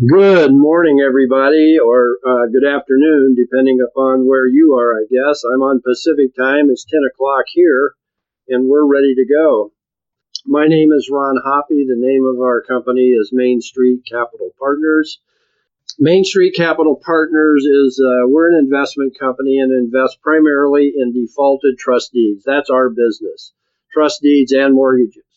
Good morning, everybody, or uh, good afternoon, depending upon where you are, I guess. I'm on Pacific time. It's 10 o'clock here, and we're ready to go. My name is Ron Hoppy. The name of our company is Main Street Capital Partners. Main Street Capital Partners is uh, we're an investment company and invest primarily in defaulted trust deeds. That's our business, trust deeds and mortgages.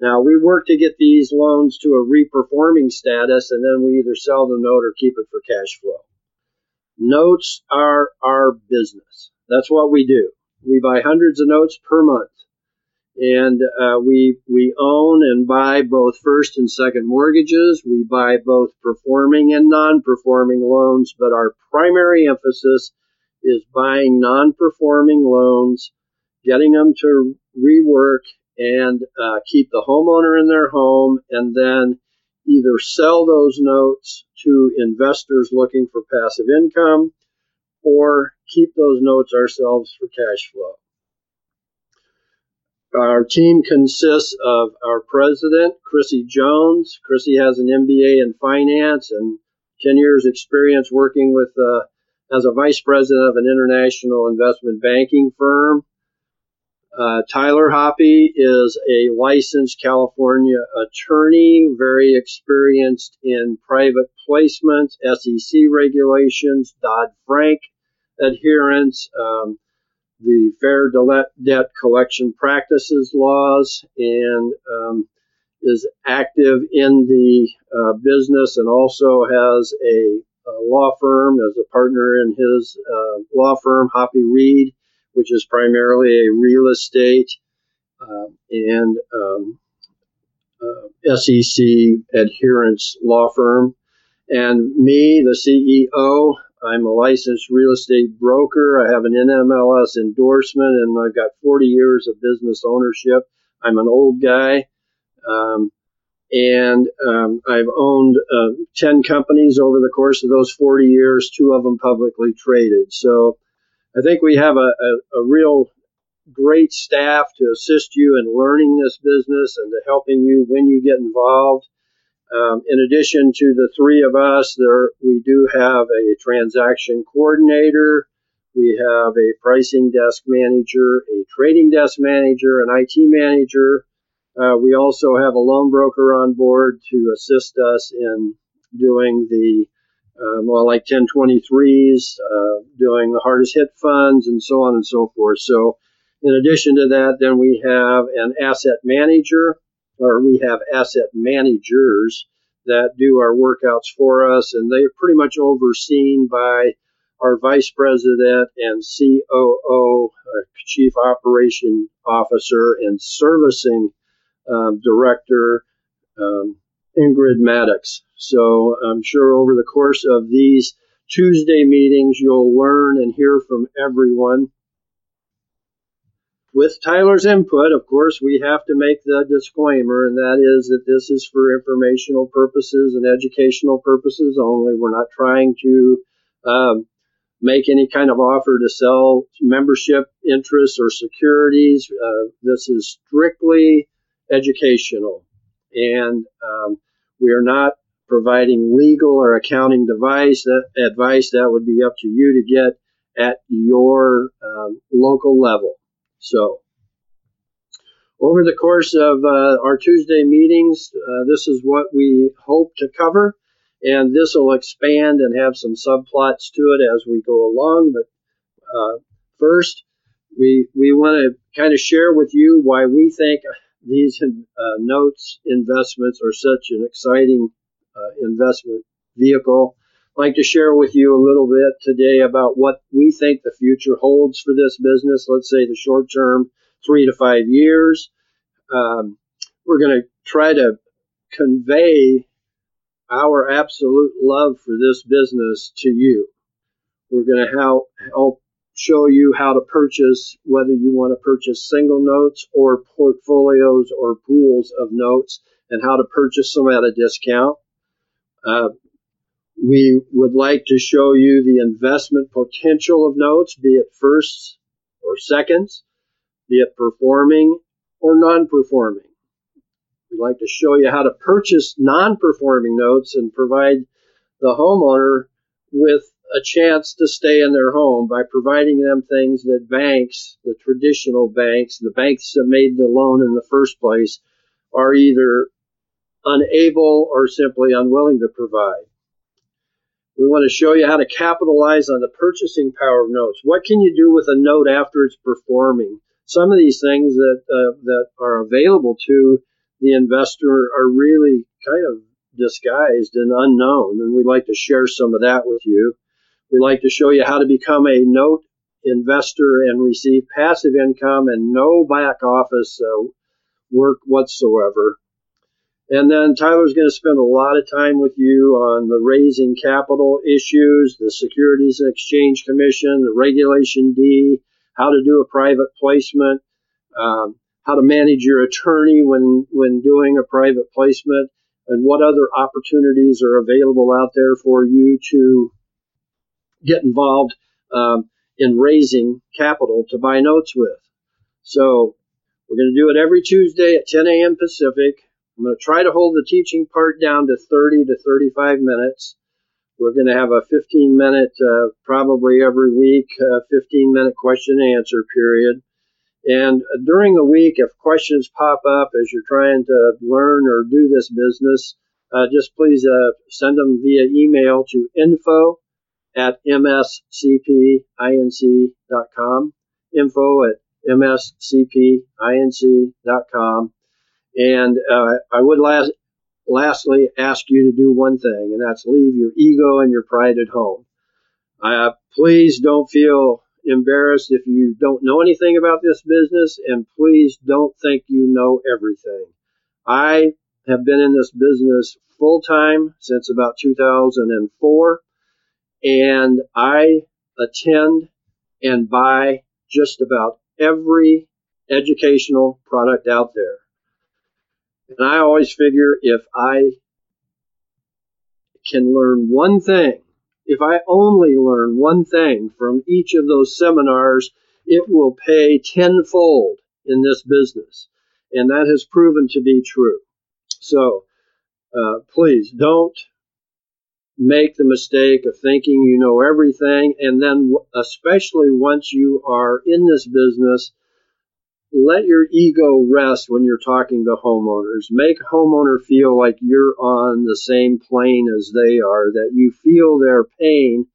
Now, we work to get these loans to a reperforming status, and then we either sell the note or keep it for cash flow. Notes are our business. That's what we do. We buy hundreds of notes per month, and uh, we we own and buy both first and second mortgages. We buy both performing and non-performing loans, but our primary emphasis is buying non-performing loans, getting them to rework and uh, keep the homeowner in their home and then either sell those notes to investors looking for passive income or keep those notes ourselves for cash flow. Our team consists of our president, Chrissy Jones. Chrissy has an MBA in finance and 10 years experience working with uh, as a vice president of an international investment banking firm. Uh, Tyler Hoppy is a licensed California attorney, very experienced in private placement, SEC regulations, Dodd Frank adherence, um, the Fair Debt Collection Practices laws, and um, is active in the uh, business and also has a, a, law firm as a partner in his uh, law firm, Hoppy Reed which is primarily a real estate uh, and um, uh, SEC adherence law firm. And me, the CEO, I'm a licensed real estate broker. I have an NMLS endorsement, and I've got 40 years of business ownership. I'm an old guy. Um, and um, I've owned uh, 10 companies over the course of those 40 years, two of them publicly traded. So I think we have a, a, a real great staff to assist you in learning this business and to helping you when you get involved. Um, in addition to the three of us, there we do have a transaction coordinator, we have a pricing desk manager, a trading desk manager, an IT manager. Uh, we also have a loan broker on board to assist us in doing the um, well, like 1023s, uh, doing the hardest hit funds, and so on and so forth. So, in addition to that, then we have an asset manager, or we have asset managers that do our workouts for us, and they are pretty much overseen by our vice president and COO, chief operation officer, and servicing um, director. Um, Ingrid Maddox. So I'm sure over the course of these Tuesday meetings, you'll learn and hear from everyone. With Tyler's input, of course, we have to make the disclaimer, and that is that this is for informational purposes and educational purposes only. We're not trying to um, make any kind of offer to sell membership interests or securities. Uh, this is strictly educational. And um, we are not providing legal or accounting device that, advice. That would be up to you to get at your um, local level. So, over the course of uh, our Tuesday meetings, uh, this is what we hope to cover, and this will expand and have some subplots to it as we go along. But uh, first, we we want to kind of share with you why we think these uh, notes investments are such an exciting uh, investment vehicle. I'd like to share with you a little bit today about what we think the future holds for this business. Let's say the short term, three to five years. Um, we're going to try to convey our absolute love for this business to you. We're going to help, help show you how to purchase, whether you want to purchase single notes or portfolios or pools of notes, and how to purchase them at a discount. Uh, we would like to show you the investment potential of notes, be it firsts or seconds, be it performing or non performing. We'd like to show you how to purchase non performing notes and provide the homeowner with a chance to stay in their home by providing them things that banks, the traditional banks, the banks that made the loan in the first place, are either unable or simply unwilling to provide. We want to show you how to capitalize on the purchasing power of notes. What can you do with a note after it's performing? Some of these things that uh, that are available to the investor are really kind of disguised and unknown, and we'd like to share some of that with you. We'd like to show you how to become a note investor and receive passive income and no back office uh, work whatsoever. And then Tyler's going to spend a lot of time with you on the raising capital issues, the Securities and Exchange Commission, the Regulation D, how to do a private placement, um, how to manage your attorney when, when doing a private placement, and what other opportunities are available out there for you to get involved um, in raising capital to buy notes with. So we're going to do it every Tuesday at 10 a.m. Pacific. I'm going to try to hold the teaching part down to 30 to 35 minutes. We're going to have a 15 minute, uh, probably every week, uh, 15 minute question and answer period. And during the week, if questions pop up as you're trying to learn or do this business, uh, just please uh, send them via email to info at mscpinc.com. Info at mscpinc.com. And uh, I would last, lastly ask you to do one thing, and that's leave your ego and your pride at home. Uh, please don't feel embarrassed if you don't know anything about this business, and please don't think you know everything. I have been in this business full time since about 2004, and I attend and buy just about every educational product out there. And I always figure if I can learn one thing, if I only learn one thing from each of those seminars, it will pay tenfold in this business. And that has proven to be true. So uh, please don't make the mistake of thinking you know everything. And then, especially once you are in this business, let your ego rest when you're talking to homeowners. Make homeowner feel like you're on the same plane as they are, that you feel their pain.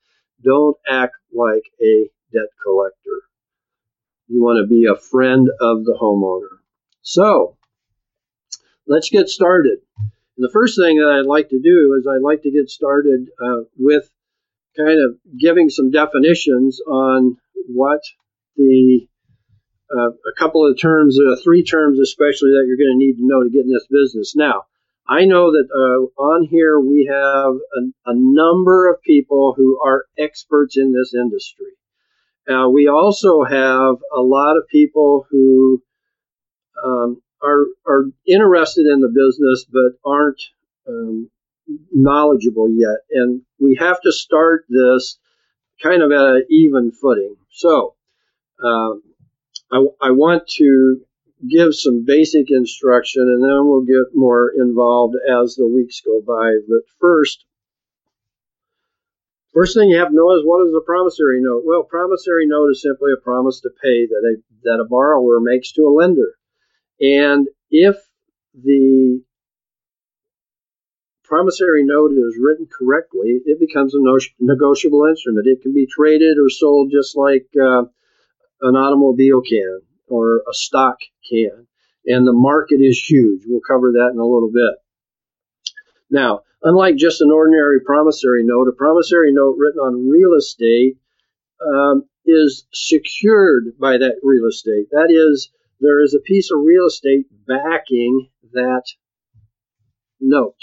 Don't act like a debt collector. You want to be a friend of the homeowner. So, let's get started. The first thing that I'd like to do is I'd like to get started uh, with kind of giving some definitions on what the uh, a couple of terms, uh, three terms especially that you're going to need to know to get in this business. Now, I know that uh, on here we have a, a, number of people who are experts in this industry. We also have a lot of people who um, are are interested in the business but aren't um, knowledgeable yet, and we have to start this kind of at an even footing. So. Um, I, I want to give some basic instruction and then we'll get more involved as the weeks go by. But first, first thing you have to know is what is a promissory note? Well, promissory note is simply a promise to pay that a, that a borrower makes to a lender. And if the promissory note is written correctly, it becomes a negotiable instrument. It can be traded or sold just like uh, an automobile can or a stock can. And the market is huge. We'll cover that in a little bit. Now, unlike just an ordinary promissory note, a promissory note written on real estate um, is secured by that real estate. That is, there is a piece of real estate backing that note.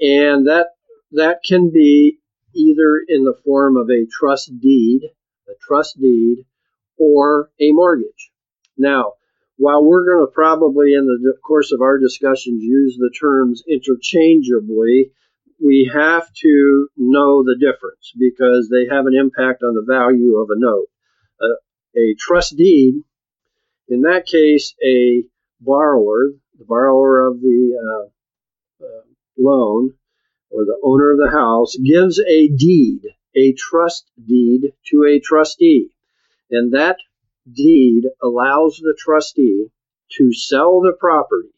And that that can be either in the form of a trust deed, a trust deed, or a mortgage. Now, while we're going to probably in the course of our discussions use the terms interchangeably, we have to know the difference because they have an impact on the value of a note. Uh, a trust deed, in that case, a borrower, the borrower of the uh, uh, loan or the owner of the house gives a deed, a trust deed to a trustee. And that deed allows the trustee to sell the property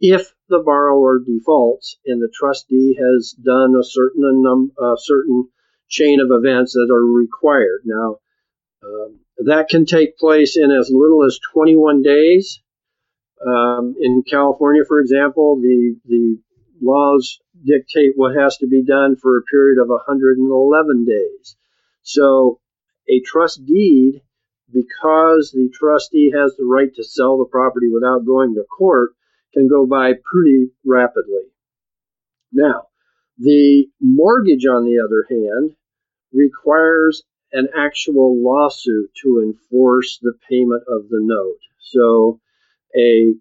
if the borrower defaults and the trustee has done a certain num- a certain chain of events that are required. Now, um, that can take place in as little as 21 days. Um, in California, for example, the the laws dictate what has to be done for a period of 111 days. So, a trust deed, because the trustee has the right to sell the property without going to court, can go by pretty rapidly. Now, the mortgage, on the other hand, requires an actual lawsuit to enforce the payment of the note. So a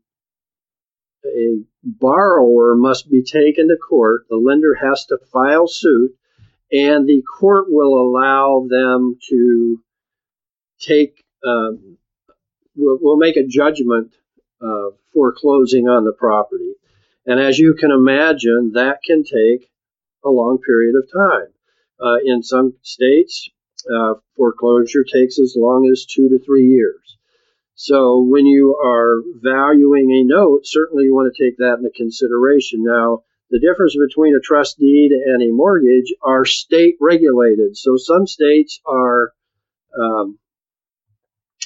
a borrower must be taken to court. The lender has to file suit, and the court will allow them to take um, will will make a judgment uh, foreclosing on the property. And as you can imagine, that can take a long period of time. Uh, in some states, uh, foreclosure takes as long as two to three years. So when you are valuing a note, certainly you want to take that into consideration. Now, the difference between a trust deed and a mortgage are state regulated. So some states are um,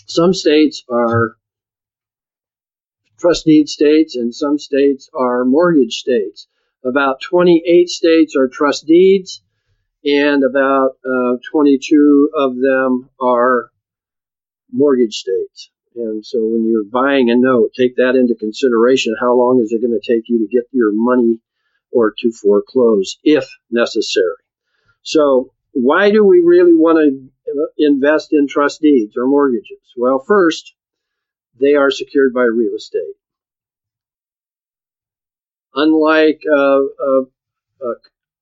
some states are trust deed states and some states are mortgage states. About 28 states are trust deeds and about uh, 22 of them are mortgage states. And so when you're buying a note, take that into consideration. How long is it going to take you to get your money or to foreclose if necessary? So why do we really want to invest in trust deeds or mortgages? Well, first, they are secured by real estate. Unlike uh, a, a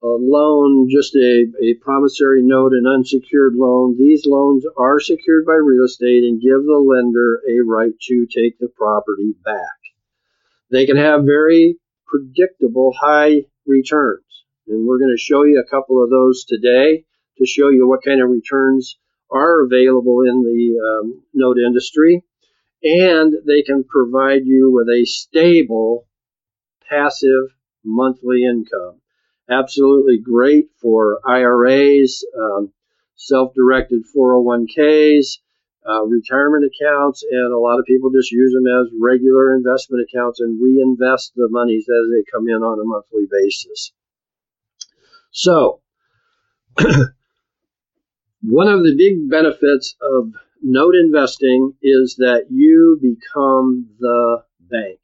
loan, just a, a promissory note, an unsecured loan, these loans are secured by real estate and give the lender a right to take the property back. They can have very predictable high returns. And we're going to show you a couple of those today to show you what kind of returns are available in the um, note industry. And they can provide you with a stable passive monthly income absolutely great for IRAs, um, self-directed 401ks, uh, retirement accounts, and a lot of people just use them as regular investment accounts and reinvest the monies as they come in on a monthly basis. So, one of the big benefits of note investing is that you become the bank.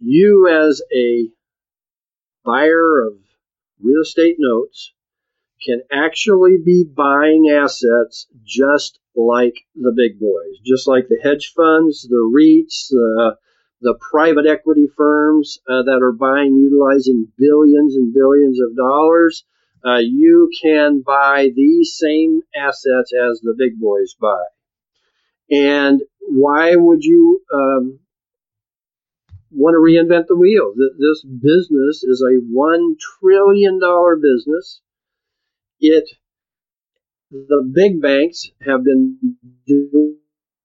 You, as a buyer of real estate notes can actually be buying assets just like the big boys, just like the hedge funds, the REITs, the, the private equity firms uh, that are buying utilizing billions and billions of dollars. Uh, you can buy these same assets as the big boys buy. And why would you um, want to reinvent the wheel. This business is a one trillion dollar business. It the big banks have been doing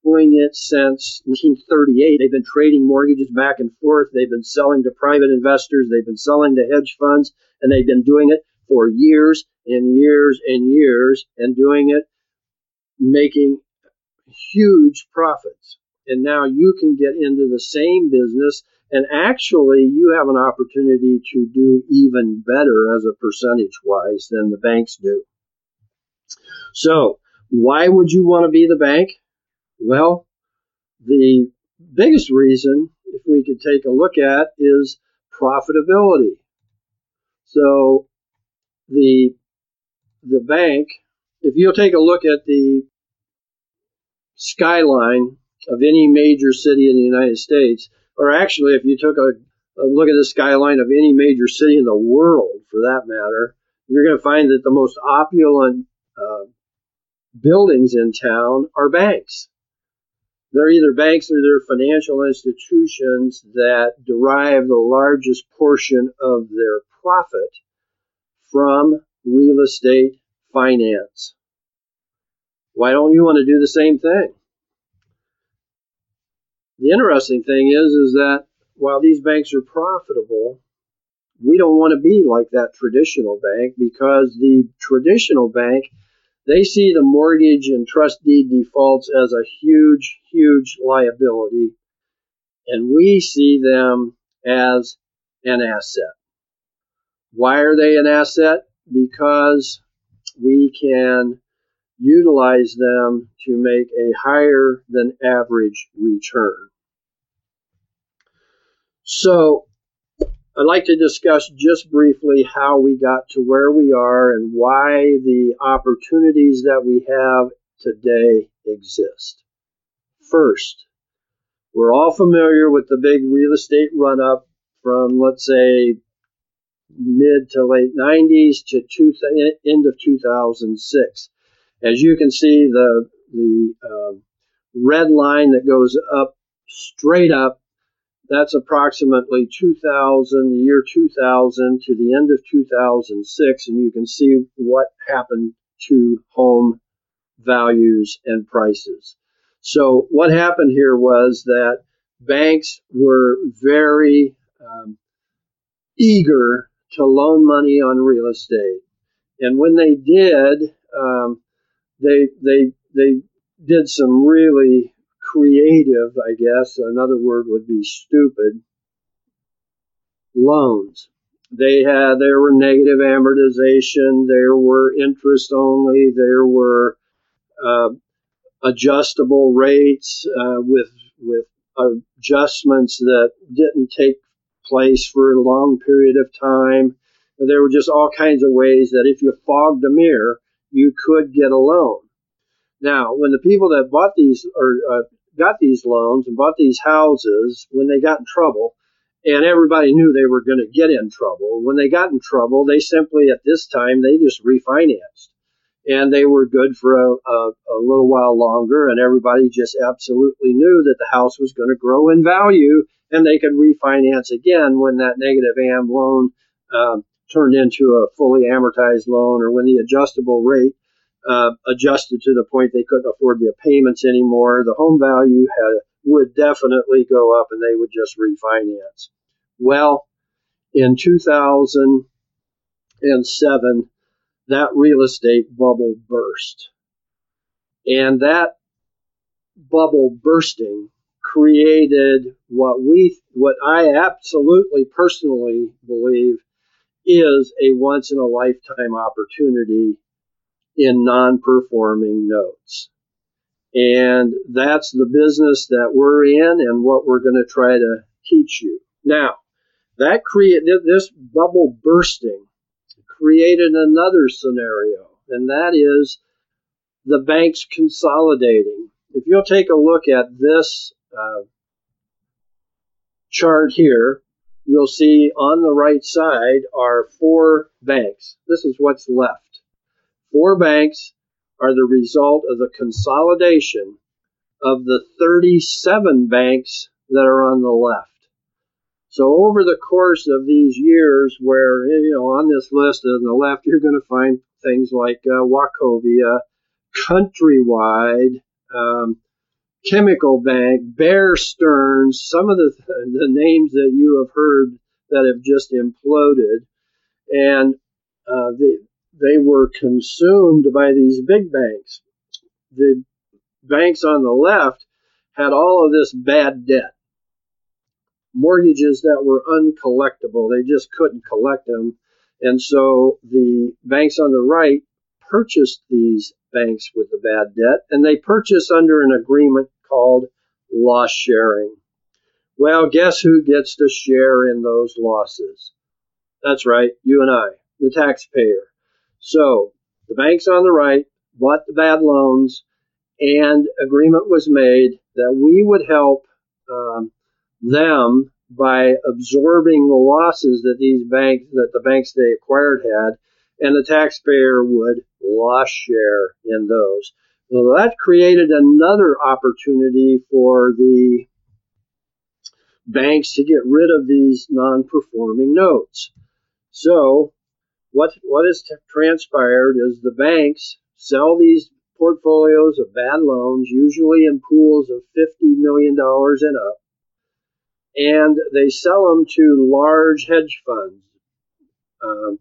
it since 1938. They've been trading mortgages back and forth. They've been selling to private investors. They've been selling to hedge funds, and they've been doing it for years and years and years, and doing it making huge profits. And now you can get into the same business and actually, you have an opportunity to do even better as a percentage wise than the banks do. So, why would you want to be the bank? Well, the biggest reason, if we could take a look at, is profitability. So, the the bank, if you'll take a look at the skyline of any major city in the United States, or actually, if you took a, a look at the skyline of any major city in the world, for that matter, you're going to find that the most opulent uh, buildings in town are banks. they're either banks or they're financial institutions that derive the largest portion of their profit from real estate finance. Why don't you want to do the same thing? The interesting thing is, is that while these banks are profitable, we don't want to be like that traditional bank because the traditional bank they see the mortgage and trust deed defaults as a huge, huge liability, and we see them as an asset. Why are they an asset? Because we can utilize them to make a higher than average return. So I'd like to discuss just briefly how we got to where we are and why the opportunities that we have today exist. First, we're all familiar with the big real estate run up from, let's say, mid to late 90s to two, end of 2006. As you can see, the, the uh, red line that goes up straight up that's approximately 2000, the year 2000 to the end of 2006, and you can see what happened to home values and prices. So what happened here was that banks were very um, eager to loan money on real estate, and when they did, um, they they they did some really creative, I guess, another word would be stupid, loans. They had there were negative amortization, there were interest only, there were uh, adjustable rates uh, with with adjustments that didn't take place for a long period of time. There were just all kinds of ways that if you fogged a mirror, you could get a loan. Now, when the people that bought these or uh, got these loans and bought these houses when they got in trouble, and everybody knew they were going to get in trouble. When they got in trouble, they simply at this time they just refinanced, and they were good for a, a, a little while longer, and everybody just absolutely knew that the house was going to grow in value, and they could refinance again when that negative am loan uh, turned into a fully amortized loan, or when the adjustable rate uh, adjusted to the point they couldn't afford the payments anymore. The home value had would definitely go up, and they would just refinance. Well, in 2007, that real estate bubble burst, and that bubble bursting created what we what I absolutely personally believe is a once in a lifetime opportunity in non performing notes. And that's the business that we're in and what we're going to try to teach you. Now, that create this bubble bursting created another scenario, and that is the banks consolidating. If you'll take a look at this uh, chart here, you'll see on the right side are four banks. This is what's left. Four banks are the result of the consolidation of the 37 banks that are on the left. So over the course of these years, where you know on this list on the left, you're going to find things like uh, Wachovia, Countrywide, um, Chemical Bank, Bear Stearns, some of the the names that you have heard that have just imploded, and uh, the they were consumed by these big banks. The banks on the left had all of this bad debt, mortgages that were uncollectible. They just couldn't collect them. And so the banks on the right purchased these banks with the bad debt, and they purchased under an agreement called loss sharing. Well, guess who gets to share in those losses? That's right, you and I, the taxpayer. So the banks on the right bought the bad loans, and agreement was made that we would help um, them by absorbing the losses that these banks that the banks they acquired had, and the taxpayer would loss share in those. So that created another opportunity for the banks to get rid of these non-performing notes. So what what has transpired is the banks sell these portfolios of bad loans, usually in pools of $50 million and up, and they sell them to large hedge funds. Um,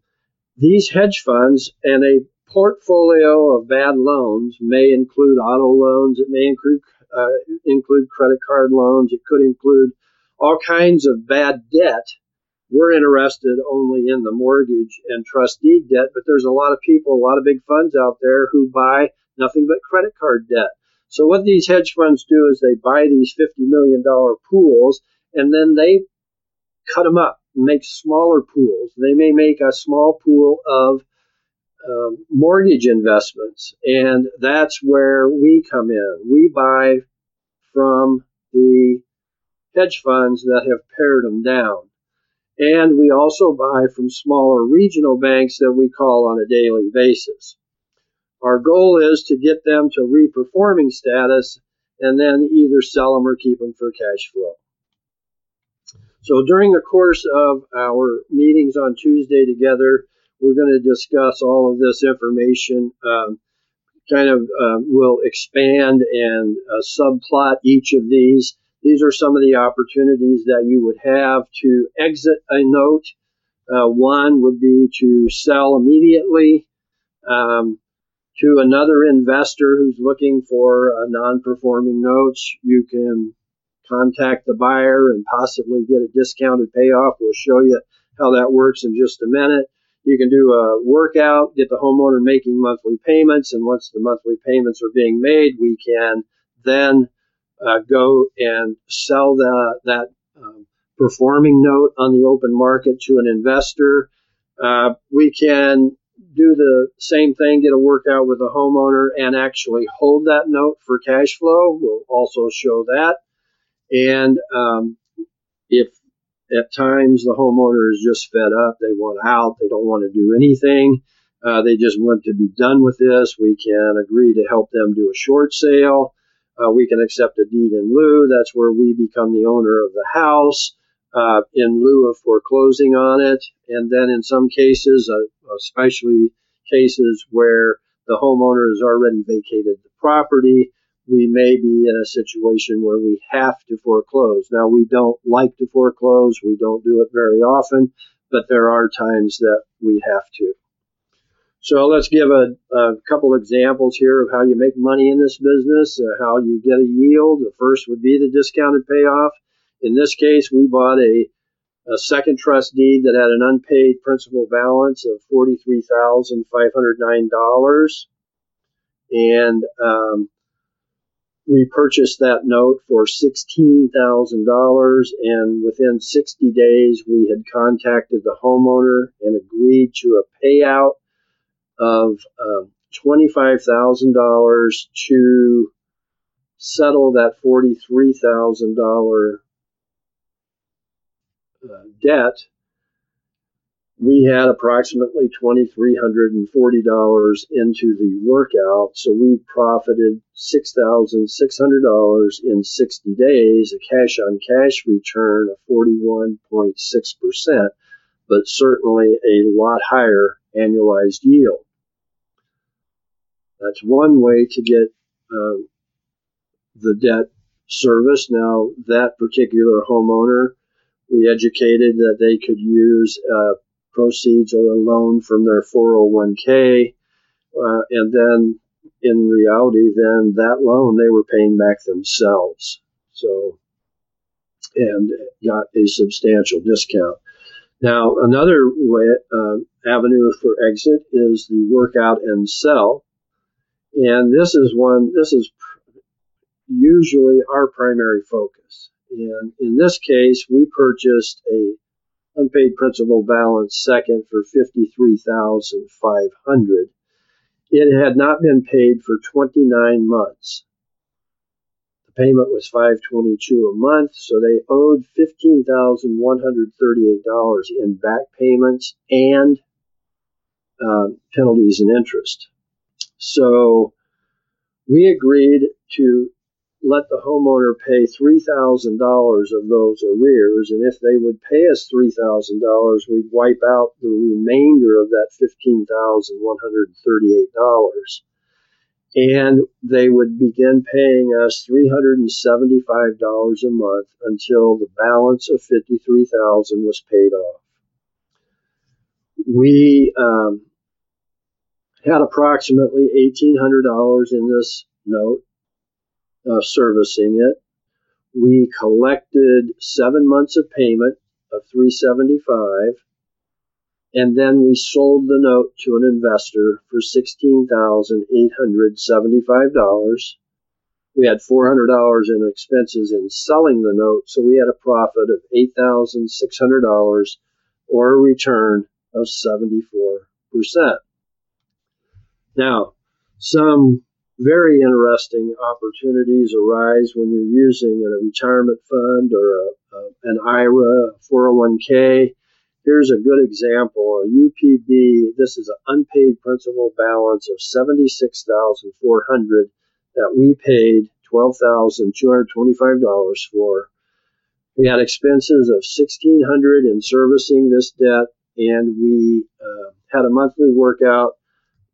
these hedge funds and a portfolio of bad loans may include auto loans, it may include uh, include credit card loans, it could include all kinds of bad debt. We're interested only in the mortgage and trust deed debt, but there's a lot of people, a lot of big funds out there who buy nothing but credit card debt. So what these hedge funds do is they buy these $50 million pools and then they cut them up, make smaller pools. They may make a small pool of um, mortgage investments, and that's where we come in. We buy from the hedge funds that have pared them down. And we also buy from smaller regional banks that we call on a daily basis. Our goal is to get them to reperforming status and then either sell them or keep them for cash flow. So during the course of our meetings on Tuesday together, we're going to discuss all of this information. Um, kind of uh, will expand and uh, subplot each of these. These are some of the opportunities that you would have to exit a note. Uh, one would be to sell immediately. Um, to another investor who's looking for a non-performing notes, you can contact the buyer and possibly get a discounted payoff. We'll show you how that works in just a minute. You can do a workout, get the homeowner making monthly payments, and once the monthly payments are being made, we can then uh, go and sell the, that um, performing note on the open market to an investor. Uh, we can do the same thing, get a workout with a homeowner and actually hold that note for cash flow. We'll also show that. And um, if at times the homeowner is just fed up, they want out, they don't want to do anything, uh, they just want to be done with this, we can agree to help them do a short sale. Uh, we can accept a deed in lieu. That's where we become the owner of the house uh, in lieu of foreclosing on it. And then in some cases, uh, especially cases where the homeowner has already vacated the property, we may be in a situation where we have to foreclose. Now, we don't like to foreclose, we don't do it very often, but there are times that we have to. So let's give a, a couple examples here of how you make money in this business, uh, how you get a yield. The first would be the discounted payoff. In this case, we bought a, a second trust deed that had an unpaid principal balance of $43,509. And um, we purchased that note for $16,000. And within 60 days, we had contacted the homeowner and agreed to a payout of um, $25,000 to settle that $43,000 uh, debt, we had approximately $2,340 into the workout. So we profited $6,600 in 60 days, a cash on cash return of 41.6%, but certainly a lot higher annualized yield. That's one way to get uh, the debt service. Now, that particular homeowner we educated that they could use uh, proceeds or a loan from their 401k. Uh, and then in reality, then that loan they were paying back themselves. So, and got a substantial discount. Now, another way, uh, avenue for exit is the workout and sell. And this is one, this is usually our primary focus. And in this case, we purchased a unpaid principal balance second for 53500 It had not been paid for 29 months. The payment was 522 a month, so they owed $15,138 in back payments and uh, penalties and interest. So we agreed to let the homeowner pay $3,000 of those arrears, and if they would pay us $3,000, we'd wipe out the remainder of that $15,138 and they would begin paying us $375 a month until the balance of 53,000 was paid off. We um, had approximately $1,800 in this note, uh, servicing it. We collected seven months of payment of 375 and then we sold the note to an investor for $16,875. We had $400 in expenses in selling the note, so we had a profit of $8,600 or a return of 74%. Now, some very interesting opportunities arise when you're using a retirement fund or a, a, an IRA, 401k Here's a good example. A UPB, this is an unpaid principal balance of 76400 that we paid $12,225 for. We had expenses of 1600 in servicing this debt, and we uh, had a monthly workout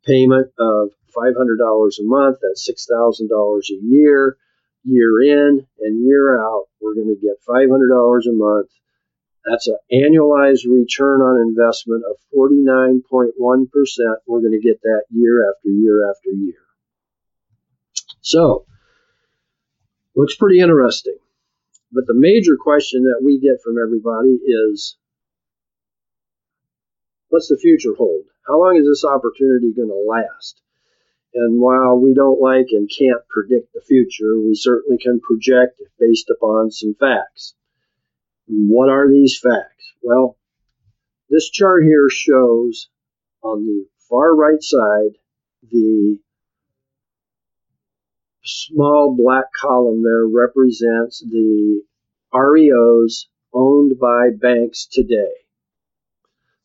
payment of $500 a month. That's $6,000 a year. Year in and year out, we're going to get $500 a month that's an annualized return on investment of 49.1%. We're going to get that year after year after year. So, looks pretty interesting. But the major question that we get from everybody is what's the future hold? How long is this opportunity going to last? And while we don't like and can't predict the future, we certainly can project based upon some facts. What are these facts? Well, this chart here shows on the far right side the small black column there represents the REOs owned by banks today.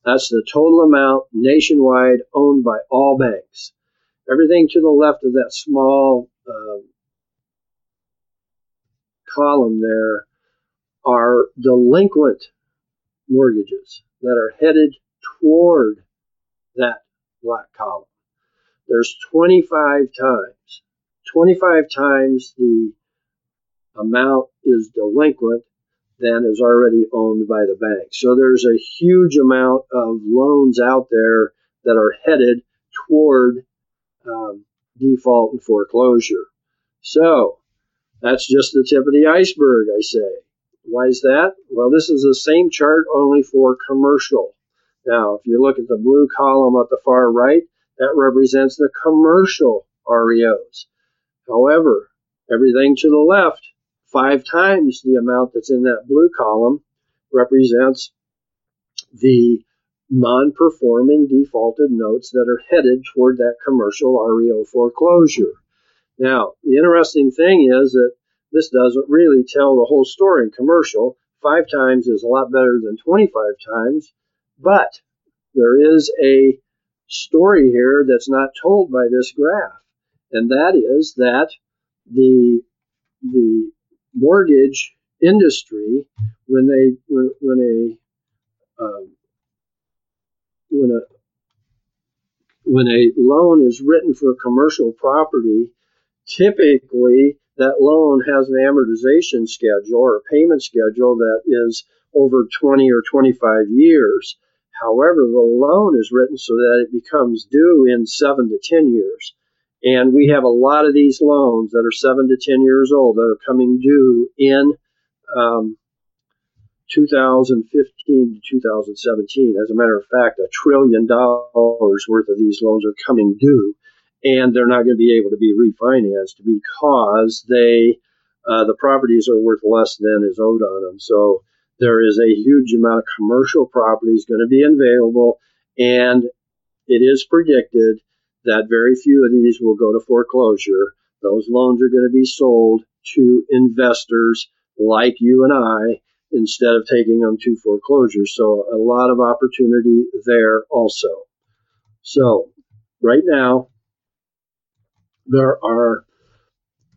That's the total amount nationwide owned by all banks. Everything to the left of that small uh, column there are delinquent mortgages that are headed toward that black column. There's 25 times, 25 times the amount is delinquent than is already owned by the bank. So there's a huge amount of loans out there that are headed toward um, default and foreclosure. So that's just the tip of the iceberg, I say. Why is that? Well, this is the same chart only for commercial. Now, if you look at the blue column at the far right, that represents the commercial REOs. However, everything to the left, five times the amount that's in that blue column, represents the non-performing defaulted notes that are headed toward that commercial REO foreclosure. Now, the interesting thing is that this doesn't really tell the whole story in commercial. Five times is a lot better than 25 times, but there is a story here that's not told by this graph, and that is that the the mortgage industry, when they when, when a um, when a when a loan is written for a commercial property, typically that loan has an amortization schedule or a payment schedule that is over 20 or 25 years. However, the loan is written so that it becomes due in seven to 10 years. And we have a lot of these loans that are seven to 10 years old that are coming due in um, 2015 to 2017. As a matter of fact, a trillion dollars worth of these loans are coming due and they're not going to be able to be refinanced because they uh, the properties are worth less than is owed on them. So there is a huge amount of commercial properties going to be available, and it is predicted that very few of these will go to foreclosure. Those loans are going to be sold to investors like you and I instead of taking them to foreclosure. So a lot of opportunity there also. So right now, there are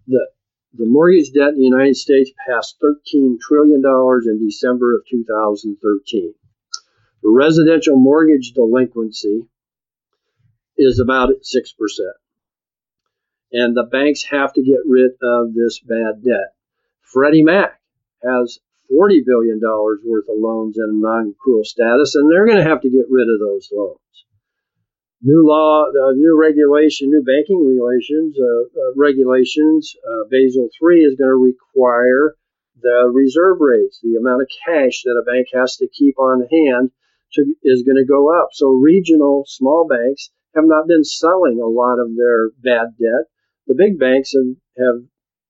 the the mortgage debt in the United States passed $13 trillion in December of 2013. The residential mortgage delinquency is about 6%. And the banks have to get rid of this bad debt. Freddie Mac has $40 billion worth of loans in non accrual status, and they're going to have to get rid of those loans new law, uh, new regulation, new banking relations, uh, uh, regulations. Uh, Basel III is going to require the reserve rates, the amount of cash that a bank has to keep on hand, to, is going to go up. So regional small banks have not been selling a lot of their bad debt. The big banks have, have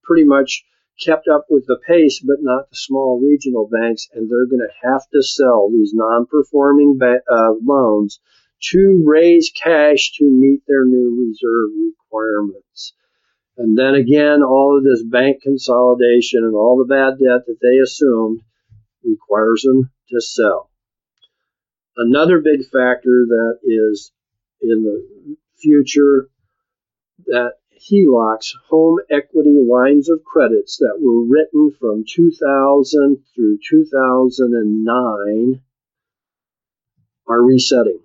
pretty much kept up with the pace, but not the small regional banks, and they're going to have to sell these non-performing ba- uh, loans to raise cash to meet their new reserve requirements. And then again, all of this bank consolidation and all the bad debt that they assumed requires them to sell. Another big factor that is in the future that HELOCs, home equity lines of credits that were written from 2000 through 2009 are resetting.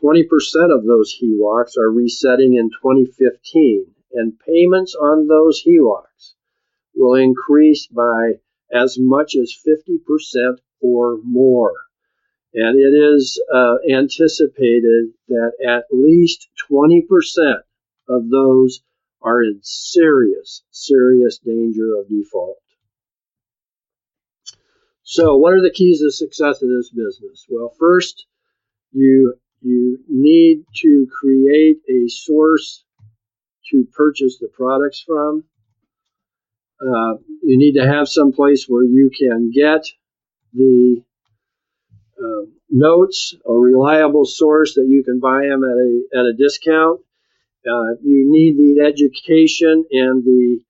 20% of those HELOCs are resetting in 2015, and payments on those HELOCs will increase by as much as 50% or more. And it is uh, anticipated that at least 20% of those are in serious, serious danger of default. So, what are the keys to success of this business? Well, first, you you need to create a source to purchase the products from. Uh, you need to have some place where you can get the uh, notes, a reliable source that you can buy them at a, at a discount. Uh, you need the education and the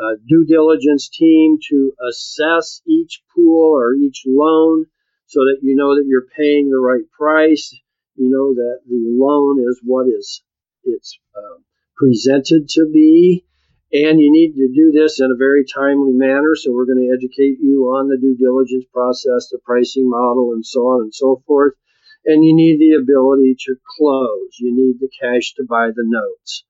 uh, due diligence team to assess each pool or each loan so that you know that you're paying the right price you know that the loan is what is it's uh, presented to be, and you need to do this in a very timely manner. So we're going to educate you on the due diligence process, the pricing model, and so on and so forth. And you need the ability to close. You need the cash to buy the notes.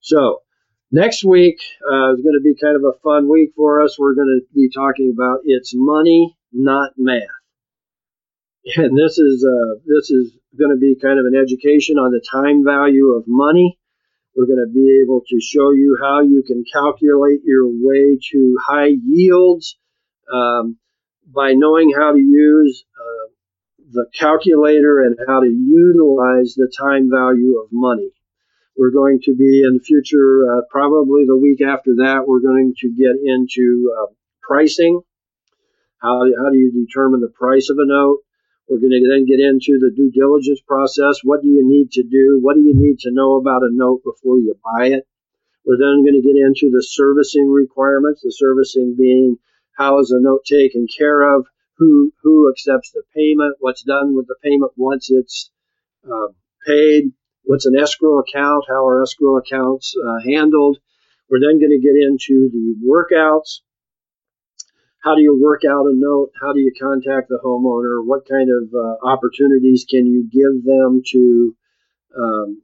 So next week uh, is going to be kind of a fun week for us. We're going to be talking about it's money, not math. And this is uh, this is going to be kind of an education on the time value of money. We're going to be able to show you how you can calculate your way to high yields um, by knowing how to use uh, the calculator and how to utilize the time value of money. We're going to be in the future, uh, probably the week after that, we're going to get into uh, pricing. How, how do you determine the price of a note? We're going to then get into the due diligence process. What do you need to do? What do you need to know about a note before you buy it? We're then going to get into the servicing requirements, the servicing being how is a note taken care of, who who accepts the payment, what's done with the payment once it's uh, paid, what's an escrow account, how are escrow accounts uh, handled. We're then going to get into the workouts, how do you work out a note? How do you contact the homeowner? What kind of uh, opportunities can you give them to um,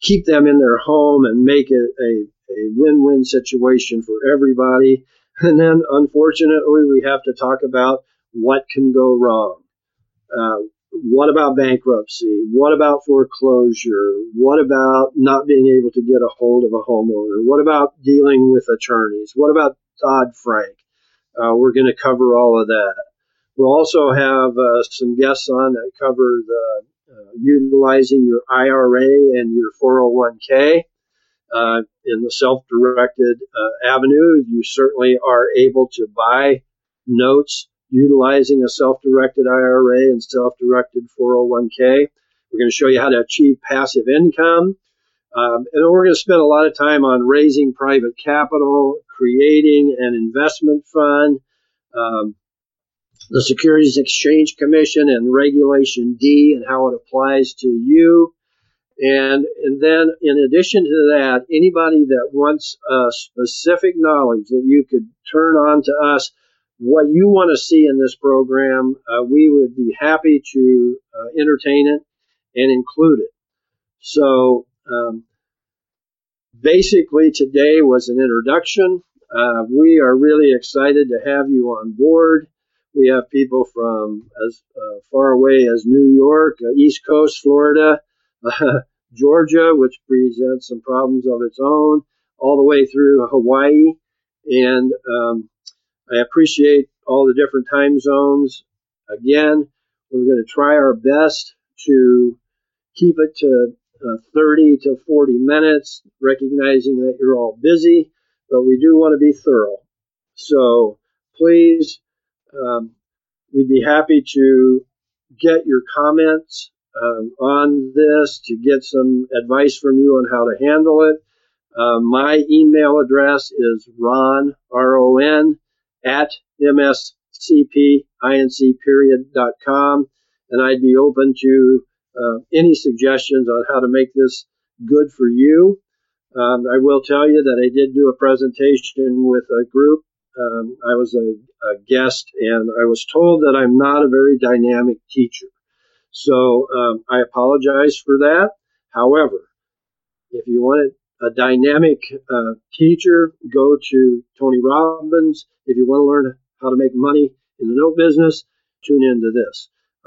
keep them in their home and make it a, a win-win situation for everybody? And then, unfortunately, we have to talk about what can go wrong. Uh, what about bankruptcy? What about foreclosure? What about not being able to get a hold of a homeowner? What about dealing with attorneys? What about Dodd Frank. Uh, we're going to cover all of that. We'll also have uh, some guests on that cover the uh, utilizing your IRA and your 401k uh, in the self-directed uh, avenue. You certainly are able to buy notes utilizing a self-directed IRA and self-directed 401k. We're going to show you how to achieve passive income. Um, and we're going to spend a lot of time on raising private capital, creating an investment fund, um, the Securities Exchange Commission and Regulation D and how it applies to you. And, and then, in addition to that, anybody that wants a specific knowledge that you could turn on to us, what you want to see in this program, uh, we would be happy to uh, entertain it and include it. So, um, basically, today was an introduction. Uh, we are really excited to have you on board. We have people from as uh, far away as New York, uh, East Coast, Florida, Georgia, which presents some problems of its own, all the way through Hawaii. And um, I appreciate all the different time zones. Again, we're going to try our best to keep it to uh, 30 to 40 minutes, recognizing that you're all busy, but we do want to be thorough. So please, um, we'd be happy to get your comments um, on this, to get some advice from you on how to handle it. Uh, my email address is ron, R-O-N, at mscpinc.com, and I'd be open to uh, any suggestions on how to make this good for you. Um, I will tell you that I did do a presentation with a group. Um, I was a, a, guest, and I was told that I'm not a very dynamic teacher. So um, I apologize for that. However, if you want a dynamic uh, teacher, go to Tony Robbins. If you want to learn how to make money in the note business, tune into this.